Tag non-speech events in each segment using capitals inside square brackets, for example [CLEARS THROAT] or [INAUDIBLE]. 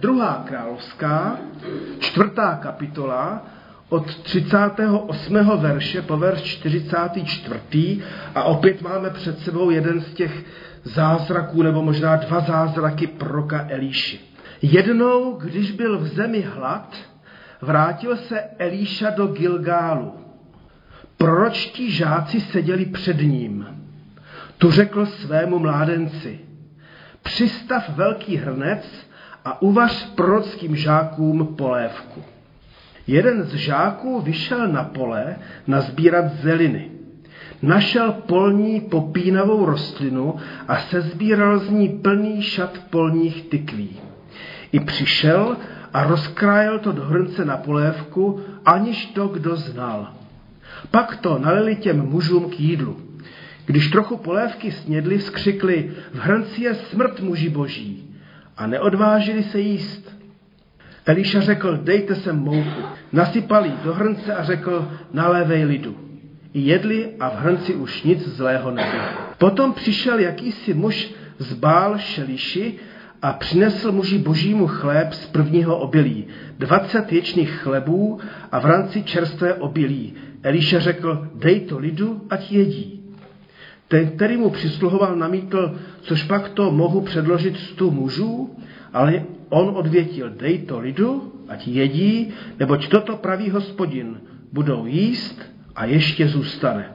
Druhá královská, čtvrtá kapitola, od 38. verše po verš 44. a opět máme před sebou jeden z těch zázraků, nebo možná dva zázraky proroka Elíši. Jednou, když byl v zemi hlad, vrátil se Elíša do Gilgálu. Proročtí žáci seděli před ním. Tu řekl svému mládenci, přistav velký hrnec a uvař prorockým žákům polévku. Jeden z žáků vyšel na pole nazbírat zeliny. Našel polní popínavou rostlinu a sezbíral z ní plný šat polních tykví. I přišel a rozkrájel to do hrnce na polévku, aniž to kdo znal. Pak to nalili těm mužům k jídlu. Když trochu polévky snědli, skřikli, v hrnci je smrt muži boží a neodvážili se jíst. Eliša řekl, dejte se mouku. Nasypali do hrnce a řekl, nalévej lidu. I jedli a v hrnci už nic zlého nebylo. Potom přišel jakýsi muž z Bál Šeliši a přinesl muži božímu chléb z prvního obilí, dvacet věčných chlebů a v ranci čerstvé obilí. Eliša řekl, dej to lidu, ať jedí. Ten, který mu přisluhoval, namítl, což pak to mohu předložit stu mužů, ale on odvětil, dej to lidu, ať jedí, neboť toto pravý hospodin. Budou jíst a ještě zůstane.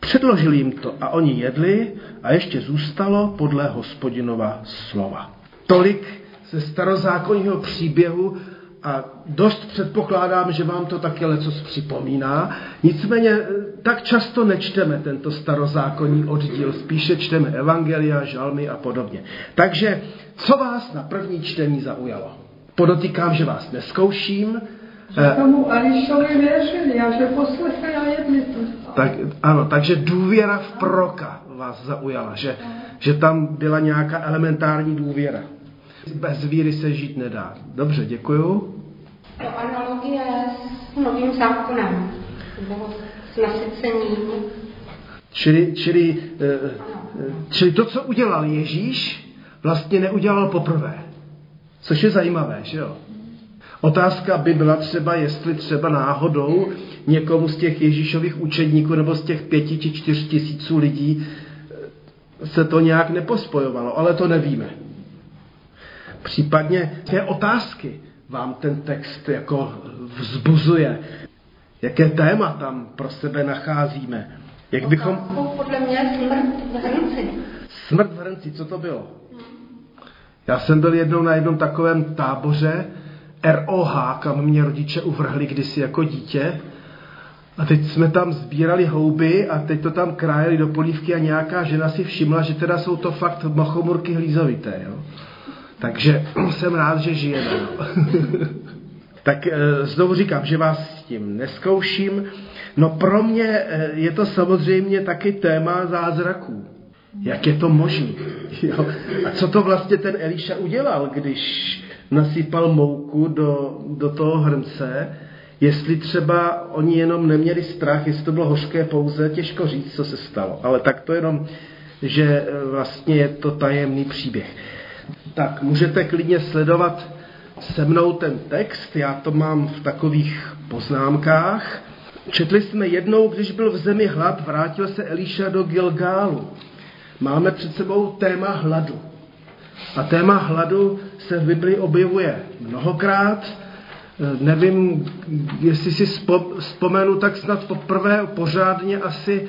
Předložil jim to a oni jedli a ještě zůstalo podle hospodinova slova. Tolik ze starozákonního příběhu a dost předpokládám, že vám to taky leco připomíná. Nicméně eh, tak často nečteme tento starozákonní oddíl, spíše čteme evangelia, žalmy a podobně. Takže co vás na první čtení zaujalo? Podotýkám, že vás neskouším. Že tomu Elišovi věřili a že poslechli a jedli to. Tak, ano, takže důvěra v proka vás zaujala, že, že tam byla nějaká elementární důvěra. Bez víry se žít nedá. Dobře, děkuju. To analogie s novým zákonem, nebo s nasycením. Čili, čili, eh, čili to, co udělal Ježíš, vlastně neudělal poprvé. Což je zajímavé, že jo? Otázka by byla třeba, jestli třeba náhodou někomu z těch Ježíšových učedníků nebo z těch pěti či čtyř tisíců lidí eh, se to nějak nepospojovalo, ale to nevíme. Případně jaké otázky vám ten text jako vzbuzuje, jaké téma tam pro sebe nacházíme. Jak bychom... Podle mě smrt v hrnci. Smrt v hrnci, co to bylo? Já jsem byl jednou na jednom takovém táboře ROH, kam mě rodiče uvrhli kdysi jako dítě. A teď jsme tam sbírali houby a teď to tam krájeli do polívky a nějaká žena si všimla, že teda jsou to fakt machomurky hlízovité. Jo? Takže [CLEARS THROAT] jsem rád, že žijeme. [LAUGHS] Tak e, znovu říkám, že vás s tím neskouším. No pro mě e, je to samozřejmě taky téma zázraků. Jak je to možné? [LAUGHS] A co to vlastně ten Eliša udělal, když nasypal mouku do, do toho hrnce? Jestli třeba oni jenom neměli strach, jestli to bylo hořké pouze, těžko říct, co se stalo. Ale tak to jenom, že e, vlastně je to tajemný příběh. Tak můžete klidně sledovat se mnou ten text, já to mám v takových poznámkách. Četli jsme jednou, když byl v zemi hlad, vrátil se Eliša do Gilgálu. Máme před sebou téma hladu. A téma hladu se v Biblii objevuje mnohokrát. Nevím, jestli si vzpomenu, tak snad poprvé pořádně asi,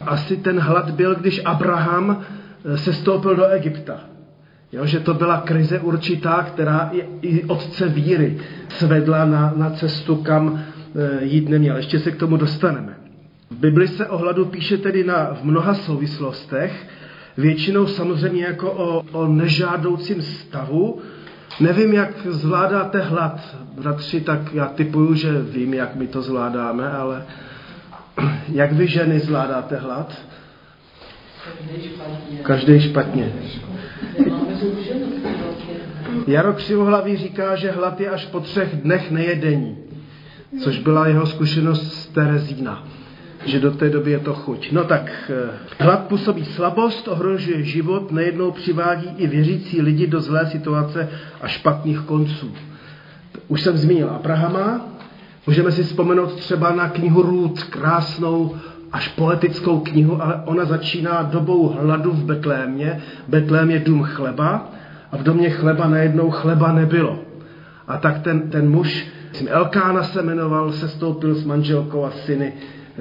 asi ten hlad byl, když Abraham se stoupil do Egypta. Jo, že to byla krize určitá, která i, i otce víry svedla na, na cestu, kam e, jít neměl. Ještě se k tomu dostaneme. V Bibli se o hladu píše tedy na, v mnoha souvislostech, většinou samozřejmě jako o, o nežádoucím stavu. Nevím, jak zvládáte hlad, bratři, tak já typuju, že vím, jak my to zvládáme, ale [CLEARS THROAT] jak vy ženy zvládáte hlad? Každý špatně. Každý špatně. Jaro Křivohlavý říká, že hlad je až po třech dnech nejedení, což byla jeho zkušenost z Terezína. že do té doby je to chuť. No tak, eh, hlad působí slabost, ohrožuje život, nejednou přivádí i věřící lidi do zlé situace a špatných konců. Už jsem zmínil Abrahama, můžeme si vzpomenout třeba na knihu Růd, krásnou až poetickou knihu, ale ona začíná dobou hladu v Betlémě. Betlém je dům chleba a v domě chleba najednou chleba nebylo. A tak ten, ten muž, Elkána se jmenoval, se stoupil s manželkou a syny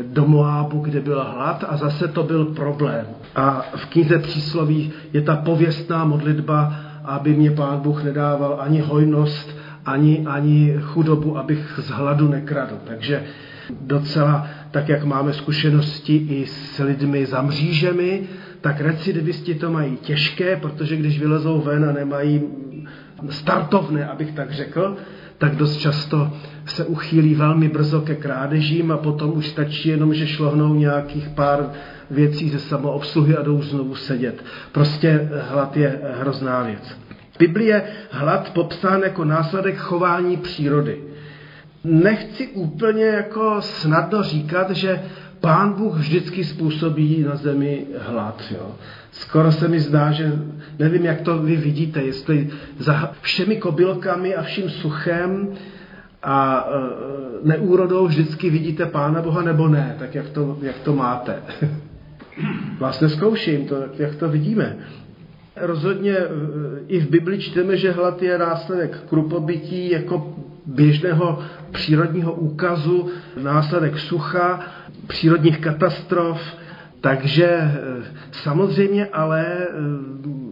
do Moábu, kde byl hlad a zase to byl problém. A v knize přísloví je ta pověstná modlitba, aby mě pán Bůh nedával ani hojnost, ani, ani chudobu, abych z hladu nekradl. Takže docela tak, jak máme zkušenosti i s lidmi za mřížemi, tak recidivisti to mají těžké, protože když vylezou ven a nemají startovné, abych tak řekl, tak dost často se uchýlí velmi brzo ke krádežím a potom už stačí jenom, že šlohnou nějakých pár věcí ze samoobsluhy a jdou znovu sedět. Prostě hlad je hrozná věc. Biblie hlad popsán jako následek chování přírody. Nechci úplně jako snadno říkat, že Pán Bůh vždycky způsobí na zemi hlad. Jo. Skoro se mi zdá, že nevím, jak to vy vidíte, jestli za všemi kobylkami a vším suchem a e, neúrodou vždycky vidíte Pána Boha nebo ne, tak jak to, jak to máte. [LAUGHS] Vás neskouším, to, jak to vidíme. Rozhodně e, i v Bibli čteme, že hlad je následek krupobytí jako běžného přírodního úkazu, následek sucha, přírodních katastrof, takže eh, samozřejmě ale eh,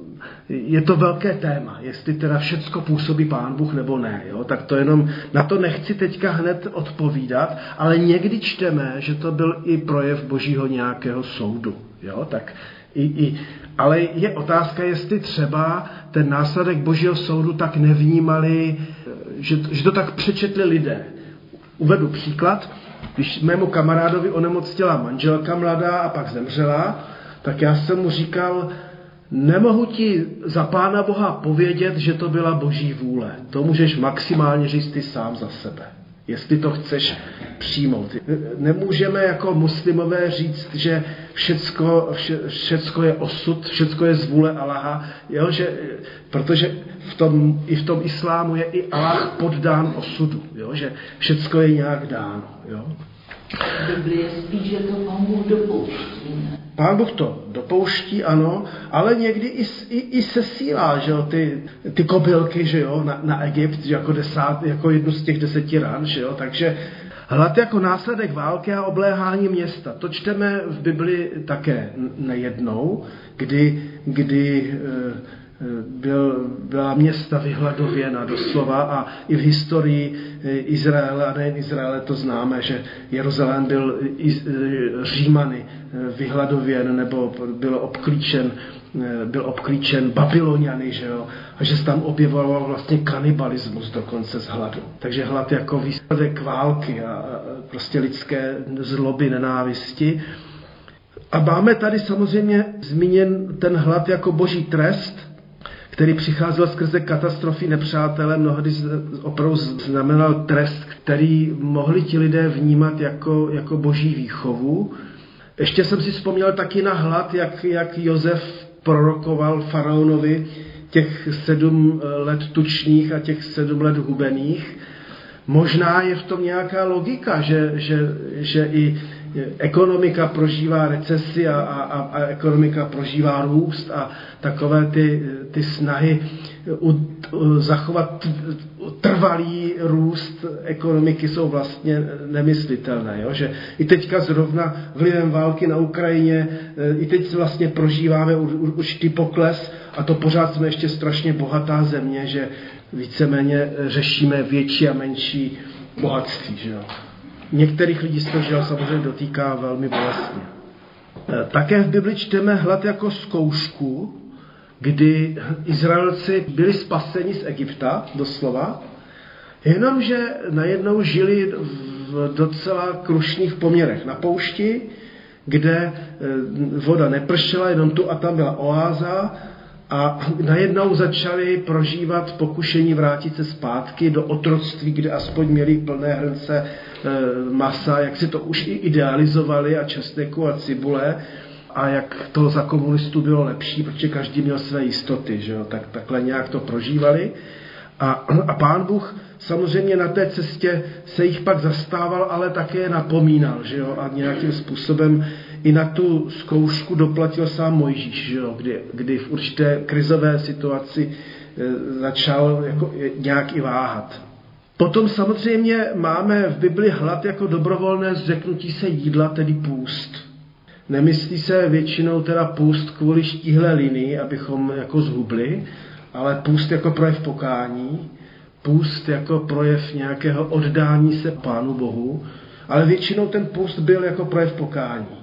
je to velké téma, jestli teda všecko působí pán Bůh nebo ne. Jo? Tak to jenom, na to nechci teďka hned odpovídat, ale někdy čteme, že to byl i projev božího nějakého soudu. Jo? Tak i, i, ale je otázka, jestli třeba ten následek božího soudu tak nevnímali, eh, že, že to tak přečetli lidé. Uvedu příklad. Když mému kamarádovi onemocněla manželka mladá a pak zemřela, tak já jsem mu říkal, nemohu ti za Pána Boha povědět, že to byla boží vůle. To můžeš maximálně říct ty sám za sebe jestli to chceš přijmout. Nemůžeme jako muslimové říct, že všecko, vše, všecko je osud, všecko je zvůle Allaha, jo, že, protože v tom, i v tom islámu je i Allah poddán osudu, jo, že všecko je nějak dáno. Jo. Biblie spíš, že to Bůh dopouští. Pán Bůh to dopouští, ano, ale někdy i, i, i se sílá, že jo, ty, ty kobylky, že jo, na, na Egypt, jako, desát, jako jednu z těch deseti ran, že jo, takže hlad jako následek války a obléhání města. To čteme v Bibli také nejednou, kdy, kdy e, byl, byla města vyhladověna doslova a i v historii eh, Izraele, a nejen Izraele, to známe, že Jeruzalém byl Římany vyhladověn nebo byl obklíčen, byl obklíčen Babyloniany, že jo? a že se tam objevoval vlastně kanibalismus dokonce z hladu. Takže hlad jako výsledek války a prostě lidské zloby, nenávisti. A máme tady samozřejmě zmíněn ten hlad jako boží trest, který přicházel skrze katastrofy nepřátele, mnohdy opravdu znamenal trest, který mohli ti lidé vnímat jako, jako boží výchovu. Ještě jsem si vzpomněl taky na hlad, jak, jak Josef prorokoval faraonovi těch sedm let tučných a těch sedm let hubených. Možná je v tom nějaká logika, že, že, že i ekonomika prožívá recesi a, a, a ekonomika prožívá růst a takové ty, ty snahy u, u, zachovat trvalý růst ekonomiky jsou vlastně nemyslitelné. Jo? Že i teďka zrovna vlivem války na Ukrajině, i teď vlastně prožíváme určitý pokles a to pořád jsme ještě strašně bohatá země, že víceméně řešíme větší a menší bohatství. Že jo? Některých lidí se to žel samozřejmě dotýká velmi bolestně. E, také v Bibli čteme hlad jako zkoušku, kdy Izraelci byli spaseni z Egypta, doslova, jenomže najednou žili v docela krušných poměrech na poušti, kde e, voda nepršela, jenom tu a tam byla oáza a najednou začali prožívat pokušení vrátit se zpátky do otroctví, kde aspoň měli plné hrnce e, masa, jak si to už i idealizovali a česneku a cibule a jak to za komunistů bylo lepší, protože každý měl své jistoty, že jo? Tak, takhle nějak to prožívali. A, a pán Bůh samozřejmě na té cestě se jich pak zastával, ale také napomínal, že jo? A nějakým způsobem i na tu zkoušku doplatil sám Mojžíš, že jo? Kdy, kdy v určité krizové situaci e, začal jako nějak i váhat. Potom samozřejmě máme v Bibli hlad jako dobrovolné zřeknutí se jídla, tedy půst. Nemyslí se většinou teda půst kvůli štíhlé linii, abychom jako zhubli, ale půst jako projev pokání, půst jako projev nějakého oddání se Pánu Bohu, ale většinou ten půst byl jako projev pokání.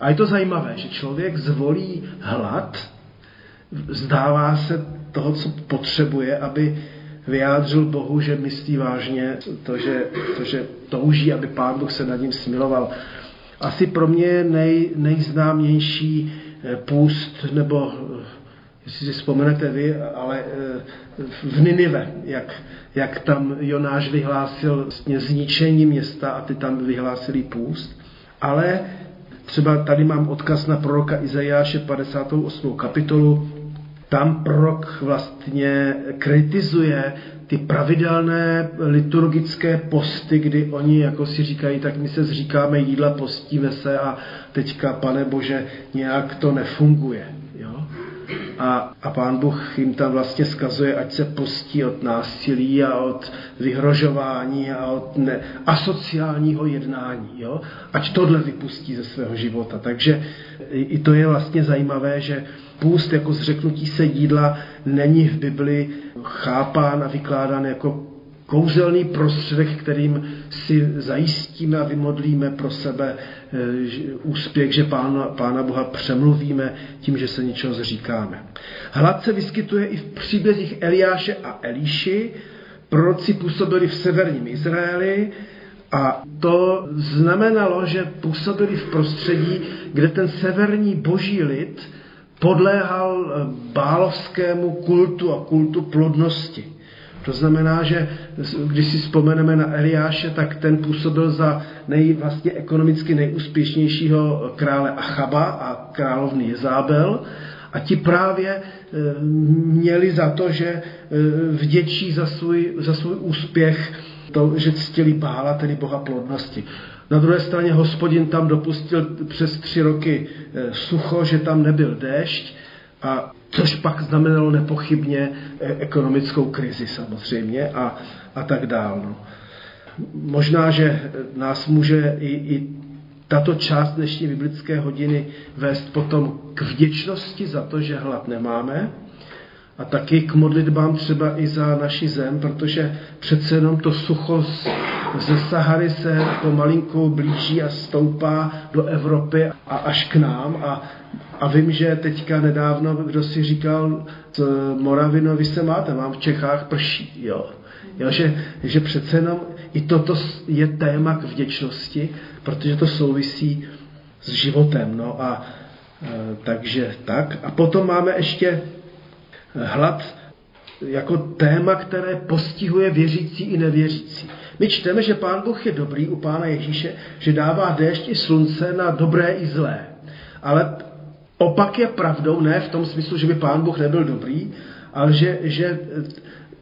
A je to zajímavé, že člověk zvolí hlad, zdává se toho, co potřebuje, aby vyjádřil Bohu, že myslí vážně to, že, to, že touží, aby Pán Bůh se nad ním smiloval. Asi pro mě nej, nejznámější eh, půst, nebo eh, jestli si vzpomenete vy, ale eh, v Ninive, jak, jak tam Jonáš vyhlásil vlastně zničení města a ty tam vyhlásili půst. Ale třeba tady mám odkaz na proroka Izajáše 58. kapitolu, tam prorok vlastně kritizuje ty pravidelné liturgické posty, kdy oni jako si říkají, tak my se zříkáme jídla, postíme se a teďka, pane Bože, nějak to nefunguje. A, a pán Bůh jim tam vlastně skazuje, ať se postí od násilí a od vyhrožování a od ne, asociálního jednání. Jo? Ať tohle vypustí ze svého života. Takže i to je vlastně zajímavé, že půst jako zřeknutí se jídla není v Bibli chápán a vykládán jako kouzelný prostředek, kterým si zajistíme a vymodlíme pro sebe eh, úspěch, že pána, pána Boha přemluvíme tím, že se něčeho zříkáme. Hlad se vyskytuje i v příbězích Eliáše a Elíši. Proroci působili v severním Izraeli a to znamenalo, že působili v prostředí, kde ten severní boží lid podléhal eh, bálovskému kultu a kultu plodnosti. To znamená, že když si vzpomeneme na Eliáše, tak ten působil za nej, vlastně ekonomicky nejúspěšnějšího krále Achaba a královny Jezábel. A ti právě e, měli za to, že e, vděčí za svůj, za svůj úspěch to, že ctili Bála, tedy boha plodnosti. Na druhé straně hospodin tam dopustil přes tři roky e, sucho, že tam nebyl déšť a což pak znamenalo nepochybně e, ekonomickou krizi samozřejmě a, a tak dál. No. Možná, že nás může i, i tato část dnešní biblické hodiny vést potom k vděčnosti za to, že hlad nemáme a taky k modlitbám třeba i za naši zem, protože přece jenom to sucho ze Sahary se pomalinku blíží a stoupá do Evropy a až k nám a a vím, že teďka nedávno, kdo si říkal, Moravino, vy se máte, mám v Čechách prší, jo. jo že, že přece jenom i toto je téma k vděčnosti, protože to souvisí s životem. No a e, takže tak. A potom máme ještě hlad jako téma, které postihuje věřící i nevěřící. My čteme, že Pán Bůh je dobrý u Pána Ježíše, že dává déšť i slunce na dobré i zlé. Ale Opak je pravdou, ne v tom smyslu, že by pán Bůh nebyl dobrý, ale že, že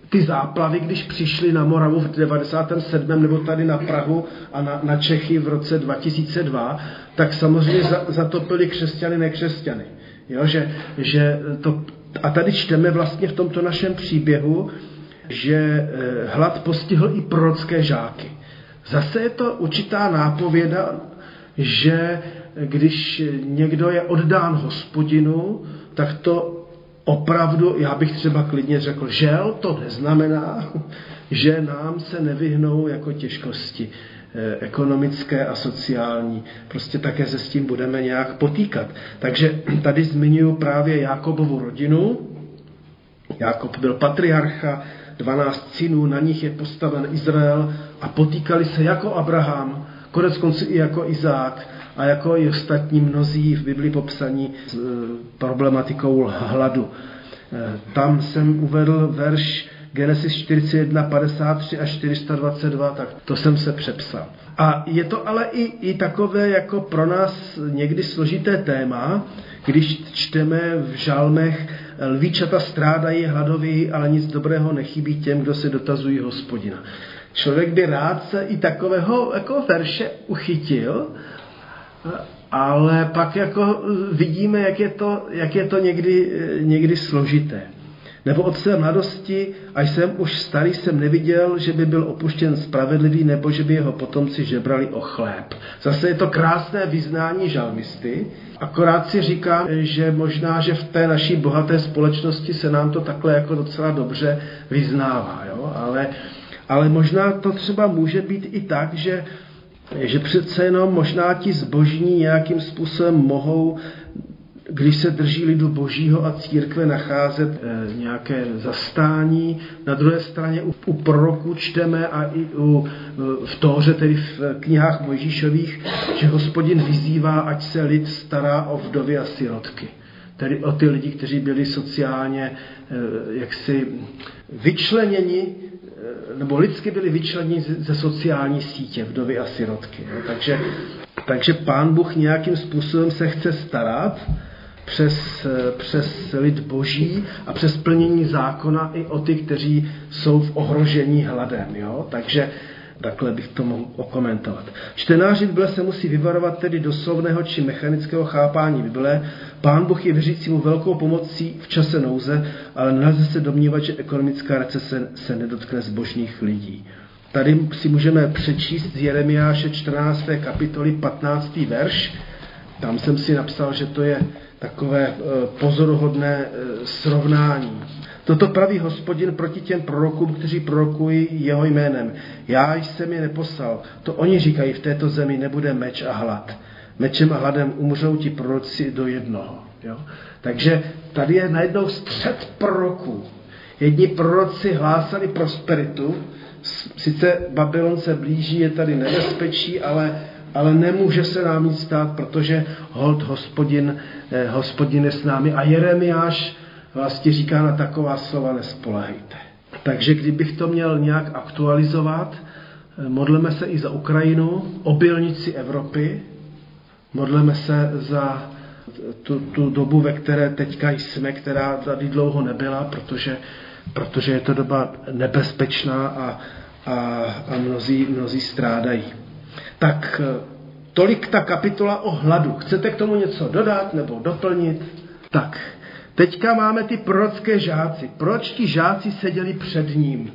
ty záplavy, když přišly na Moravu v 97. nebo tady na Prahu a na, na Čechy v roce 2002, tak samozřejmě za, zatopili křesťany nekřesťany. Jo, že, že to, a tady čteme vlastně v tomto našem příběhu, že eh, hlad postihl i prorocké žáky. Zase je to určitá nápověda, že když někdo je oddán hospodinu, tak to opravdu, já bych třeba klidně řekl, žel to neznamená, [LAUGHS] že nám se nevyhnou jako těžkosti eh, ekonomické a sociální. Prostě také se s tím budeme nějak potýkat. Takže [CLEARS THROAT] tady zmiňuji právě Jakobovu rodinu. Jakob byl patriarcha, 12 synů, na nich je postaven Izrael a potýkali se jako Abraham, konec konců i jako Izák a jako i ostatní mnozí v Biblii popsaní s e, problematikou hladu. Tam jsem uvedl verš Genesis 41, 53 a 422, tak to jsem se přepsal. A je to ale i, i takové jako pro nás někdy složité téma, když čteme v žalmech, lvíčata strádají hladoví, ale nic dobrého nechybí těm, kdo se dotazují hospodina. Člověk by rád se i takového jako verše uchytil, ale pak jako vidíme, jak je to, jak je to někdy, někdy složité. Nebo od své mladosti, až jsem už starý, jsem neviděl, že by byl opuštěn spravedlivý, nebo že by jeho potomci žebrali o chléb. Zase je to krásné vyznání žalmisty, akorát si říkám, že možná, že v té naší bohaté společnosti se nám to takhle jako docela dobře vyznává, jo? Ale, ale možná to třeba může být i tak, že že přece jenom možná ti zbožní nějakým způsobem mohou když se drží lidu božího a církve nacházet e, nějaké zastání. Na druhé straně u, u proroku čteme a i u, v Tóře, tedy v knihách Mojžíšových, že hospodin vyzývá, ať se lid stará o vdovy a sirotky. Tedy o ty lidi, kteří byli sociálně e, jaksi vyčleněni, nebo lidsky byli vyčleněni ze sociální sítě, vdovy a sirotky. No, takže, takže pán Bůh nějakým způsobem se chce starat přes, přes lid boží a přes plnění zákona i o ty, kteří jsou v ohrožení hladem. Jo? Takže takhle bych to mohl okomentovat. Čtenáři Bible se musí vyvarovat tedy doslovného či mechanického chápání Bible. Pán Bůh je věřícímu velkou pomocí v čase nouze, ale nelze se domnívat, že ekonomická recese se nedotkne zbožných lidí. Tady si můžeme přečíst z Jeremiáše 14. kapitoly 15. verš. Tam jsem si napsal, že to je takové eh, pozoruhodné eh, srovnání. Toto praví hospodin proti těm prorokům, kteří prorokují jeho jménem. Já jsem je neposlal. To oni říkají, v této zemi nebude meč a hlad. Mečem a hladem umřou ti proroci do jednoho. Jo? Takže tady je najednou střed proroků. Jedni proroci hlásali prosperitu, sice Babylon se blíží, je tady nebezpečí, ale ale nemůže se nám nic stát, protože hold hospodin, eh, hospodin je s námi. A Jeremiáš vlastně říká na taková slova nespolehejte. Takže kdybych to měl nějak aktualizovat, eh, modleme se i za Ukrajinu, obilnici Evropy, modleme se za tu, tu dobu, ve které teďka jsme, která tady dlouho nebyla, protože, protože je to doba nebezpečná a, a, a mnozí, mnozí strádají. Tak eh, tolik ta kapitola o hladu. Chcete k tomu něco dodat nebo doplnit? Tak, teďka máme ty prorocké žáci. Proč ti žáci seděli před ním?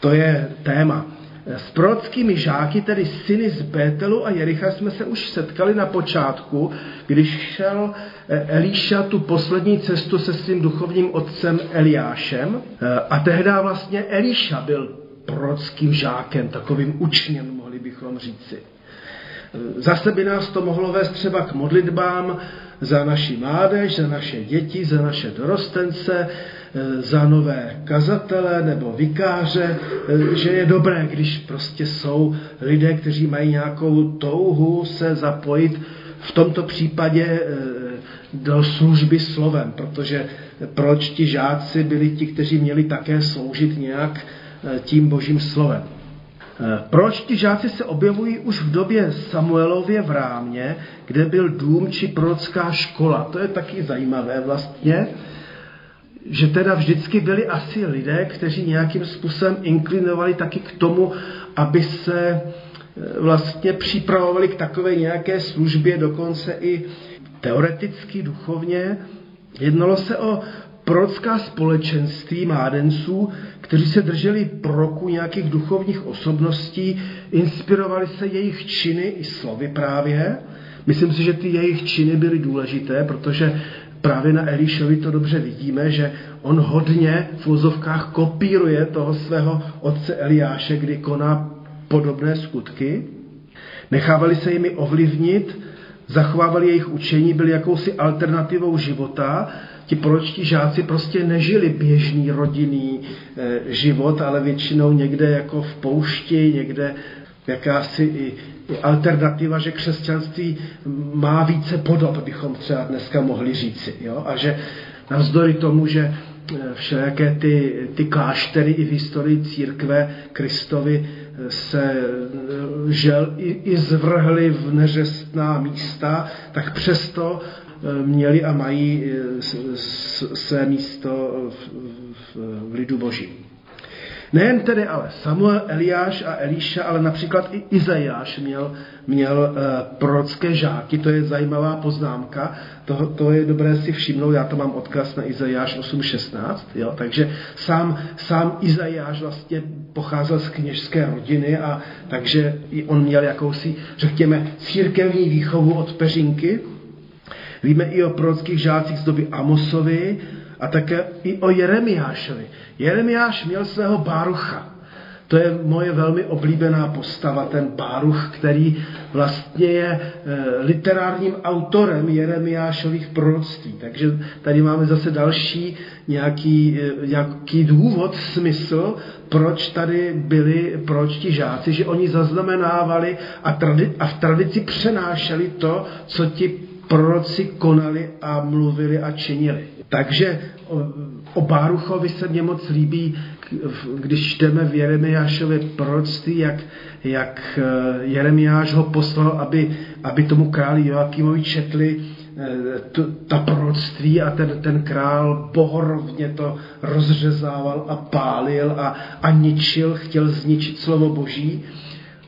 To je téma. S prorockými žáky, tedy syny z Bételu a Jericha, jsme se už setkali na počátku, když šel eh, Elíša tu poslední cestu se svým duchovním otcem Eliášem. Eh, a tehdy vlastně Elíša byl prorockým žákem, takovým učněm, bychom říci. Zase by nás to mohlo vést třeba k modlitbám za naši mládež, za naše děti, za naše dorostence, za nové kazatele nebo vikáře, že je dobré, když prostě jsou lidé, kteří mají nějakou touhu se zapojit v tomto případě eh, do služby slovem, protože proč ti žáci byli ti, kteří měli také sloužit nějak eh, tím božím slovem. Eh, proč ti žáci se objevují už v době Samuelově v Rámě, kde byl dům či prorocká škola? To je taky zajímavé vlastně, že teda vždycky byli asi lidé, kteří nějakým způsobem inklinovali taky k tomu, aby se eh, vlastně připravovali k takové nějaké službě, dokonce i teoreticky, duchovně. Jednalo se o prorocká společenství mádenců, kteří se drželi proroku nějakých duchovních osobností, inspirovali se jejich činy i slovy právě. Myslím si, že ty jejich činy byly důležité, protože právě na Elišovi to dobře vidíme, že on hodně v úzovkách kopíruje toho svého otce Eliáše, kdy koná podobné skutky. Nechávali se jimi ovlivnit, zachovávali jejich učení, byli jakousi alternativou života ti proročtí žáci prostě nežili běžný rodinný e, život, ale většinou někde jako v poušti, někde jakási i, i alternativa, že křesťanství má více podob, bychom třeba dneska mohli říci. Jo? A že navzdory tomu, že všelijaké ty, ty kláštery i v historii církve Kristovi se žel i, i zvrhly v neřestná místa, tak přesto měli a mají své místo v, v, v lidu božím. Nejen tedy ale Samuel, Eliáš a Elíša, ale například i Izajáš měl, měl uh, prorocké žáky, to je zajímavá poznámka, to, to je dobré si všimnout, já to mám odkaz na Izajáš 8.16, jo, takže sám, sám Izajáš vlastně pocházel z kněžské rodiny a takže on měl jakousi, řekněme, církevní výchovu od peřinky. Víme i o prorockých žácích z doby Amosovi, a také i o Jeremiášovi. Jeremiáš měl svého Bárucha. To je moje velmi oblíbená postava, ten Báruch, který vlastně je e, literárním autorem Jeremiášových proroctví. Takže tady máme zase další nějaký, e, nějaký důvod, smysl, proč tady byli, proč ti žáci, že oni zaznamenávali a, tradi- a v tradici přenášeli to, co ti proroci konali a mluvili a činili. Takže o, Báruchovi se mně moc líbí, když čteme v Jeremiášově proroctví, jak, jak eh, Jeremiáš ho poslal, aby, aby tomu králi Joakimovi četli eh, ta proroctví a ten, ten král bohorovně to rozřezával a pálil a, a ničil, chtěl zničit slovo Boží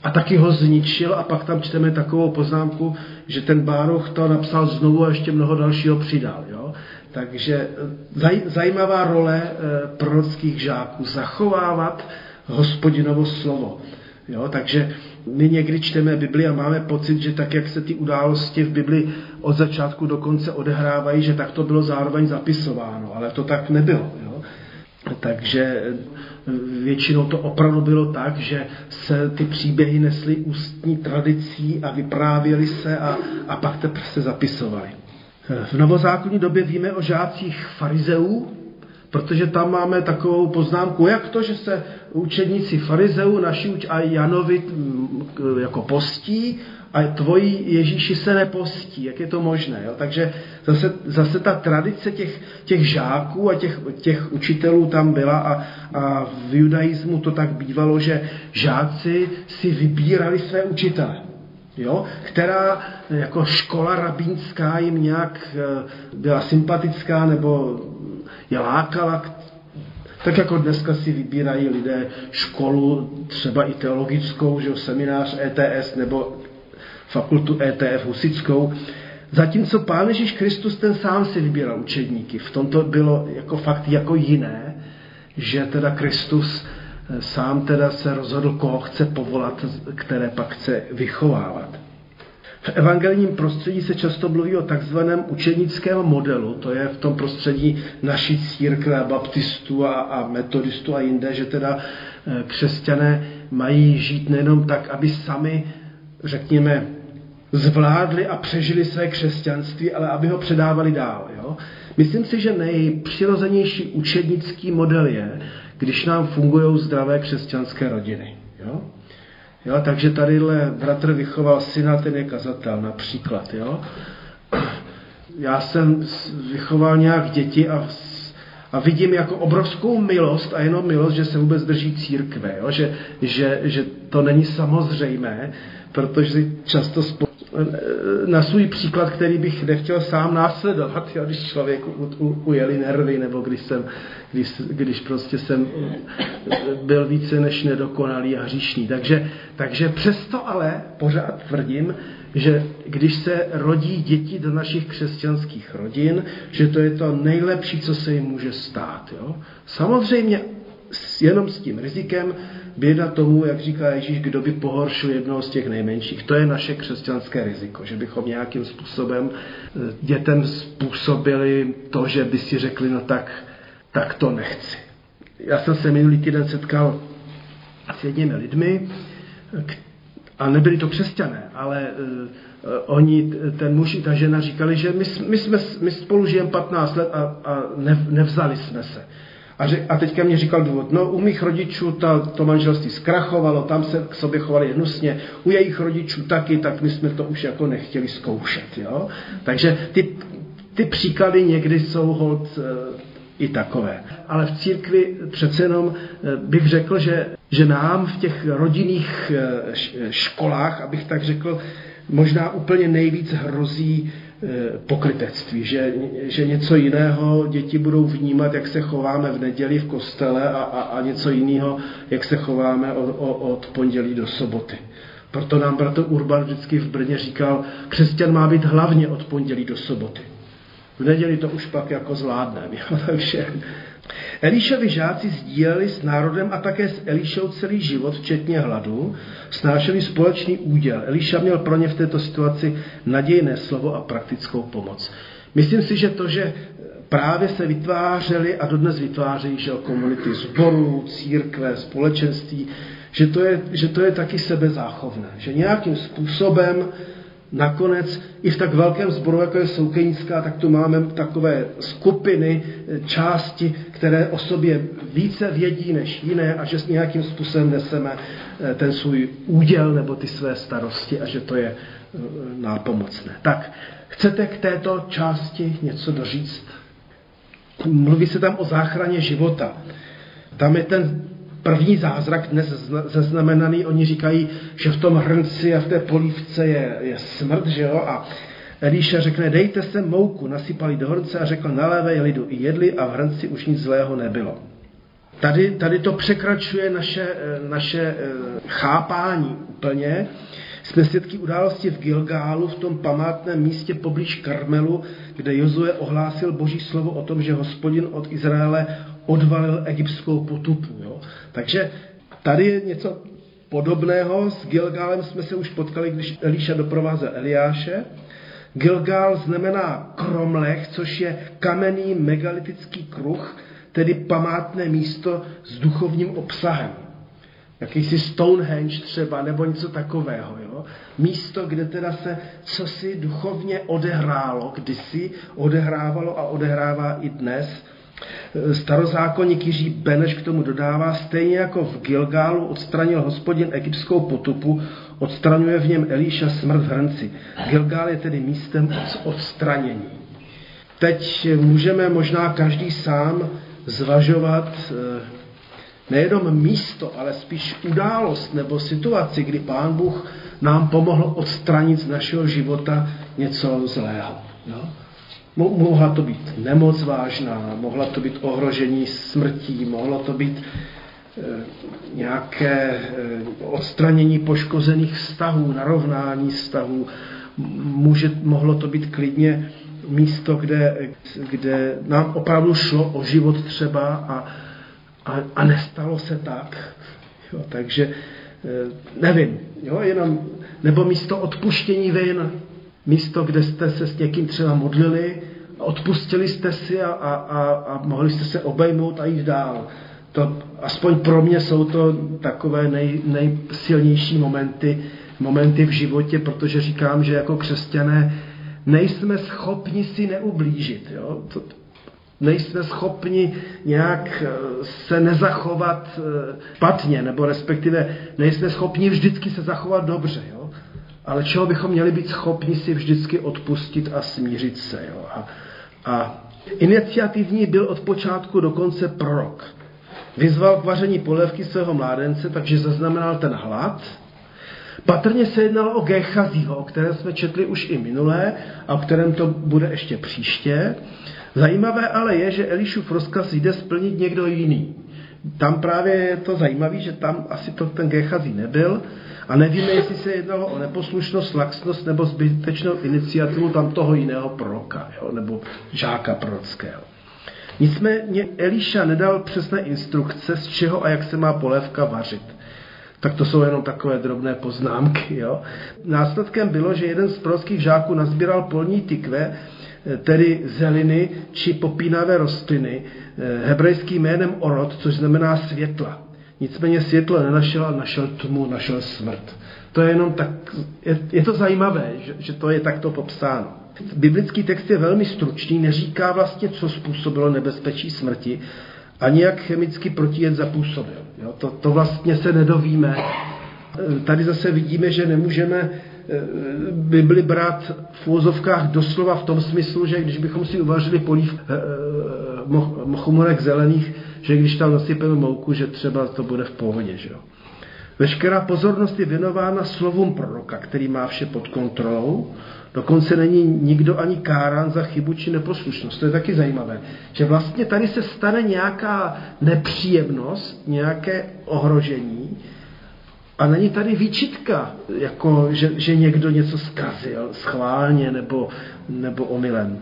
a taky ho zničil a pak tam čteme takovou poznámku, že ten Báruch to napsal znovu a ještě mnoho dalšího přidal. Jo? Takže eh, zajímavá role eh, prorockých žáků zachovávat hospodinovo slovo. Jo, takže my někdy čteme Bibli a máme pocit, že tak, jak se ty události v Bibli od začátku do konce odehrávají, že tak to bylo zároveň zapisováno, ale to tak nebylo. Jo. Takže eh, většinou to opravdu bylo tak, že se ty příběhy nesly ústní tradicí a vyprávěly se a, a pak teprve se zapisovaly. V novozákonní době víme o žácích farizeů, protože tam máme takovou poznámku, jak to, že se učedníci farizeů, naši a Janovi mm, jako postí a tvoji Ježíši se nepostí. Jak je to možné? Jo? Takže zase, zase ta tradice těch, těch žáků a těch, těch učitelů tam byla a, a v judaismu to tak bývalo, že žáci si vybírali své učitele jo, která jako škola rabínská jim nějak eh, byla sympatická nebo je lákala, tak jako dneska si vybírají lidé školu, třeba i teologickou, že seminář ETS nebo fakultu ETF husickou, Zatímco Pán Ježíš Kristus ten sám si vybíral učedníky. V tomto bylo jako fakt jako jiné, že teda Kristus sám teda se rozhodl, koho chce povolat, které pak chce vychovávat. V evangelním prostředí se často mluví o takzvaném učenickém modelu, to je v tom prostředí naší církve, baptistů a, a metodistů a jinde, že teda eh, křesťané mají žít nejenom tak, aby sami, řekněme, zvládli a přežili své křesťanství, ale aby ho předávali dál. Jo? Myslím si, že nejpřirozenější učednický model je, když nám fungují zdravé křesťanské rodiny. Jo? Jo, takže tadyhle bratr vychoval syna, ten je kazatel například. Jo? Já jsem vychoval nějak děti a, a vidím jako obrovskou milost a jenom milost, že se vůbec drží církve. Jo? Že, že, že to není samozřejmé, protože často spolu na svůj příklad, který bych nechtěl sám následovat, jo, když člověku ujeli nervy, nebo když, jsem, když, když prostě jsem byl více než nedokonalý a hříšný. Takže, takže přesto ale pořád tvrdím, že když se rodí děti do našich křesťanských rodin, že to je to nejlepší, co se jim může stát. Jo? Samozřejmě jenom s tím rizikem, běda tomu, jak říká Ježíš, kdo by pohoršil jednoho z těch nejmenších. To je naše křesťanské riziko, že bychom nějakým způsobem eh, dětem způsobili to, že by si řekli, no tak, tak to nechci. Já jsem se minulý týden setkal s jedními lidmi, a nebyli to křesťané, ale uh, oni, ten muž i ta žena říkali, že my, my, jsme, my spolu žijeme 15 let a, a nev, nevzali jsme se. A, řek, a teďka mě říkal důvod, no u mých rodičů ta, to manželství zkrachovalo, tam se k sobě chovali hnusně, u jejich rodičů taky, tak my jsme to už jako nechtěli zkoušet. Jo? Takže ty, ty příklady někdy jsou hod, eh, i takové. Ale v církvi přece jenom eh, bych řekl, že, že nám v těch rodinných eh, školách, abych tak řekl, možná úplně nejvíc hrozí pokrytectví, že, že něco jiného děti budou vnímat, jak se chováme v neděli v kostele a, a, a něco jiného, jak se chováme od, od pondělí do soboty. Proto nám bratr Urban vždycky v Brně říkal, křesťan má být hlavně od pondělí do soboty. V neděli to už pak jako zvládneme. [LAUGHS] Takže Elišovi žáci sdíleli s národem a také s Elišou celý život, včetně hladu, snášeli společný úděl. Eliša měl pro ně v této situaci nadějné slovo a praktickou pomoc. Myslím si, že to, že právě se vytvářely a dodnes vytvářejí že komunity zborů, církve, společenství, že to, je, že to je taky sebezáchovné. Že nějakým způsobem nakonec i v tak velkém sboru, jako je Soukenická, tak tu máme takové skupiny, části, které o sobě více vědí než jiné a že s nějakým způsobem neseme eh, ten svůj úděl nebo ty své starosti a že to je eh, nápomocné. Tak, chcete k této části něco doříct? Mluví se tam o záchraně života. Tam je ten první zázrak dnes zaznamenaný, oni říkají, že v tom hrnci a v té polívce je, je smrt, že jo, a Elíša řekne, dejte se mouku, nasypali do hrnce a řekl, nalévej lidu i jedli a v hrnci už nic zlého nebylo. Tady, tady to překračuje naše, naše eh, chápání úplně. Jsme svědky události v Gilgálu, v tom památném místě poblíž Karmelu, kde Jozue ohlásil boží slovo o tom, že hospodin od Izraele odvalil egyptskou potupu. Jo? Takže tady je něco podobného. S Gilgálem jsme se už potkali, když Elíša doprovázel Eliáše. Gilgál znamená kromlech, což je kamenný megalitický kruh, tedy památné místo s duchovním obsahem. Jakýsi Stonehenge třeba, nebo něco takového. Jo? Místo, kde teda se co si duchovně odehrálo, kdysi odehrávalo a odehrává i dnes Starozákonník Jiří Beneš k tomu dodává, stejně jako v Gilgálu odstranil hospodin egyptskou potupu, odstraňuje v něm Elíša smrt v hrnci. Gilgál je tedy místem odstranění. Teď můžeme možná každý sám zvažovat eh, nejenom místo, ale spíš událost nebo situaci, kdy Pán Bůh nám pomohl odstranit z našeho života něco zlého. Jo? Mohla to být nemoc vážná, mohla to být ohrožení smrtí, mohlo to být e, nějaké e, odstranění poškozených vztahů, narovnání vztahů. Může, mohlo to být klidně místo, kde, kde nám opravdu šlo o život třeba a, a, a nestalo se tak. Jo, takže e, nevím, jo, jenom, nebo místo odpuštění vin, místo, kde jste se s někým třeba modlili, odpustili jste si a, a, a, a mohli jste se obejmout a jít dál. To, aspoň pro mě jsou to takové nej, nejsilnější momenty, momenty v životě, protože říkám, že jako křesťané nejsme schopni si neublížit. Jo? To, nejsme schopni nějak eh, se nezachovat eh, špatně, nebo respektive nejsme schopni vždycky se zachovat dobře. Jo? ale čeho bychom měli být schopni si vždycky odpustit a smířit se. Jo? A, a iniciativní byl od počátku do konce prorok. Vyzval k vaření polévky svého mládence, takže zaznamenal ten hlad. Patrně se jednalo o Gechazího, o kterém jsme četli už i minulé a o kterém to bude ještě příště. Zajímavé ale je, že Elišův rozkaz jde splnit někdo jiný. Tam právě je to zajímavé, že tam asi to ten Gechazí nebyl, a nevíme, jestli se jednalo o neposlušnost, laxnost nebo zbytečnou iniciativu tam toho jiného proroka, jo, nebo žáka prorockého. Nicméně Eliša nedal přesné instrukce, z čeho a jak se má polévka vařit. Tak to jsou jenom takové drobné poznámky. Jo. Následkem bylo, že jeden z prorockých žáků nazbíral polní tykve, tedy zeliny či popínavé rostliny, eh, hebrejským jménem orod, což znamená světla. Nicméně světlo nenašel a našel tmu, našel smrt. To je jenom tak, je, je to zajímavé, že, že to je takto popsáno. Biblický text je velmi stručný, neříká vlastně, co způsobilo nebezpečí smrti, ani jak chemicky protijed zapůsobil. Jo, to, to vlastně se nedovíme. Tady zase vidíme, že nemůžeme eh, Bibli brát v úvozovkách doslova v tom smyslu, že když bychom si uvařili polív, eh, chumorek zelených, že když tam nasypeme mouku, že třeba to bude v pohodě. Že jo? Veškerá pozornost je věnována slovům proroka, který má vše pod kontrolou, Dokonce není nikdo ani kárán za chybu či neposlušnost. To je taky zajímavé. Že vlastně tady se stane nějaká nepříjemnost, nějaké ohrožení a není tady výčitka, jako že, že někdo něco zkazil schválně nebo, nebo omylem.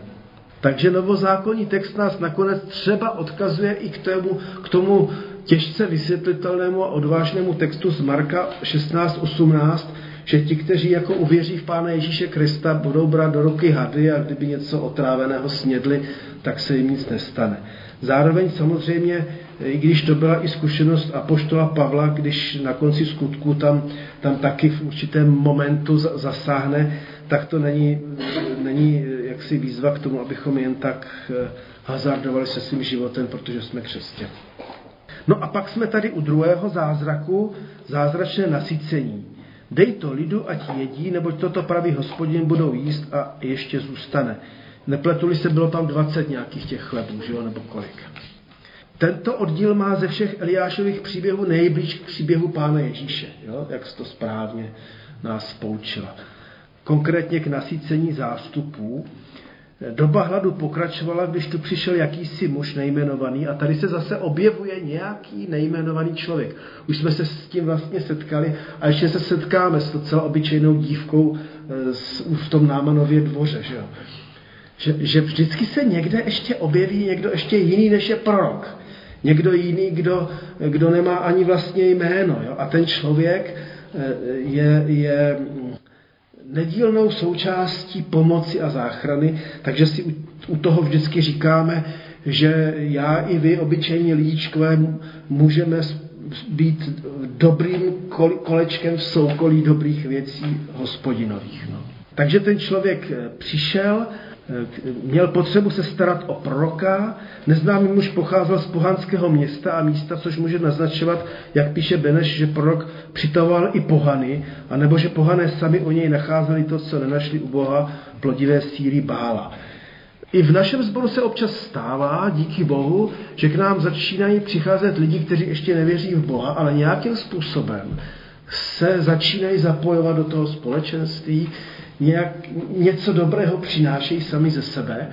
Takže novozákonní text nás nakonec třeba odkazuje i k tomu, k tomu těžce vysvětlitelnému a odvážnému textu z Marka 16.18, že ti, kteří jako uvěří v Pána Ježíše Krista, budou brát do ruky hady a kdyby něco otráveného snědli, tak se jim nic nestane. Zároveň samozřejmě, i když to byla i zkušenost Apoštola Pavla, když na konci skutku tam, tam taky v určitém momentu zasáhne, tak to není, není jaksi výzva k tomu, abychom jen tak eh, hazardovali se svým životem, protože jsme křesťané. No a pak jsme tady u druhého zázraku, zázračné nasycení. Dej to lidu, ať jedí, neboť toto pravý hospodin budou jíst a ještě zůstane. Nepletuli se, bylo tam 20 nějakých těch chlebů, že jo, nebo kolik. Tento oddíl má ze všech Eliášových příběhů nejblíž k příběhu Pána Ježíše, jo, jak to správně nás poučila. Konkrétně k nasícení zástupů, Doba hladu pokračovala, když tu přišel jakýsi muž nejmenovaný a tady se zase objevuje nějaký nejmenovaný člověk. Už jsme se s tím vlastně setkali a ještě se setkáme s docela obyčejnou dívkou eh, v tom Námanově dvoře. Že, že, že vždycky se někde ještě objeví někdo ještě jiný, než je prorok. Někdo jiný, kdo, kdo nemá ani vlastně jméno. Jo? A ten člověk eh, je, je nedílnou součástí pomoci a záchrany, takže si u toho vždycky říkáme, že já i vy, obyčejní lidičkové, můžeme být dobrým kolečkem v soukolí dobrých věcí hospodinových. No. Takže ten člověk eh, přišel, měl potřebu se starat o proroka, neznámý muž pocházel z pohanského města a místa, což může naznačovat, jak píše Beneš, že prorok přitavoval i pohany, anebo že pohané sami o něj nacházeli to, co nenašli u Boha, plodivé síly bála. I v našem sboru se občas stává, díky Bohu, že k nám začínají přicházet lidi, kteří ještě nevěří v Boha, ale nějakým způsobem se začínají zapojovat do toho společenství, nějak, něco dobrého přinášejí sami ze sebe.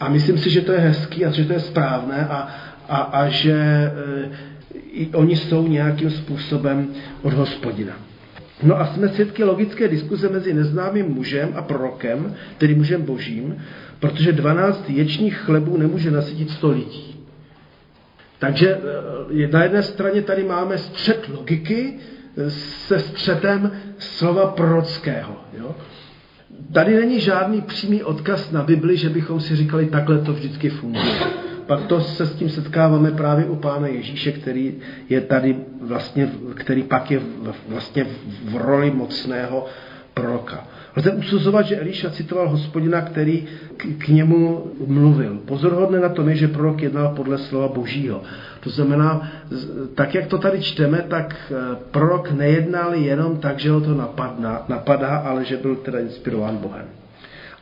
A myslím si, že to je hezký a že to je správné a, a, a že e, i oni jsou nějakým způsobem od hospodina. No a jsme svědky logické diskuze mezi neznámým mužem a prorokem, tedy mužem božím, protože 12 ječních chlebů nemůže nasytit 100 lidí. Takže e, na jedné straně tady máme střet logiky se střetem slova prorockého. Jo? Tady není žádný přímý odkaz na Bibli, že bychom si říkali, takhle to vždycky funguje. Pak to se s tím setkáváme právě u Pána Ježíše, který je tady vlastně, který pak je vlastně v roli mocného proroka. Lze usuzovat, že Eliša citoval hospodina, který k, k němu mluvil. Pozorhodné na tom je, že prorok jednal podle slova božího. To znamená, tak jak to tady čteme, tak eh, prorok nejednal jenom tak, že ho to napadá, napadá ale že byl teda inspirován Bohem.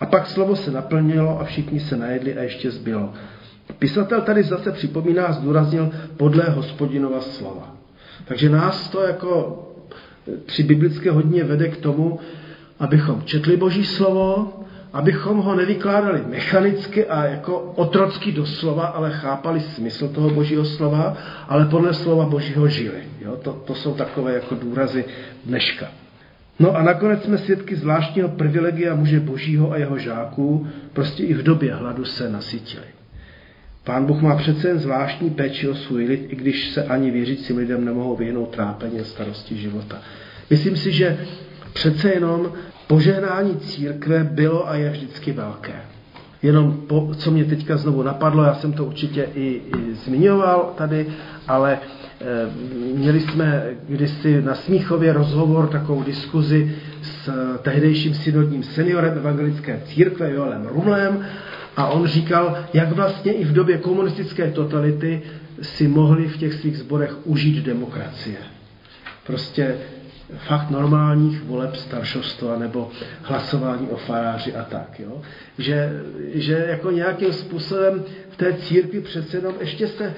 A pak slovo se naplnilo a všichni se najedli a ještě zbylo. Pisatel tady zase připomíná, zdůraznil podle hospodinova slova. Takže nás to jako při biblické hodně vede k tomu, abychom četli Boží slovo, abychom ho nevykládali mechanicky a jako otrocky doslova, ale chápali smysl toho Božího slova, ale podle slova Božího žili. Jo? To, to jsou takové jako důrazy dneška. No a nakonec jsme svědky zvláštního privilegia muže Božího a jeho žáků, prostě i v době hladu se nasytili. Pán Bůh má přece jen zvláštní péči o svůj lid, i když se ani věřícím lidem nemohou vyhnout trápení a starosti života. Myslím si, že přece jenom požehnání církve bylo a je vždycky velké. Jenom po, co mě teďka znovu napadlo, já jsem to určitě i, i zmiňoval tady, ale e, měli jsme kdysi na Smíchově rozhovor, takovou diskuzi s tehdejším synodním seniorem evangelické církve Joelem Rumlem a on říkal, jak vlastně i v době komunistické totality si mohli v těch svých zborech užít demokracie. Prostě fakt normálních voleb staršostva nebo hlasování o faráři a tak. Jo? Že, že jako nějakým způsobem v té církvi přece jenom ještě se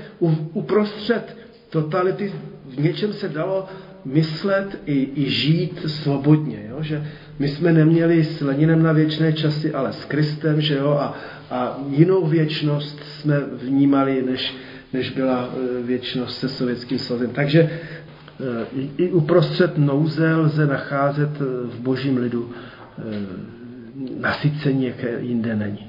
uprostřed totality v něčem se dalo myslet i, i žít svobodně. Jo? Že my jsme neměli s Leninem na věčné časy, ale s Kristem, že jo? A, a jinou věčnost jsme vnímali, než, než byla e, věčnost se Sovětským svazem. Takže i, i uprostřed nouze lze nacházet e, v božím lidu nasycení, jaké jinde není.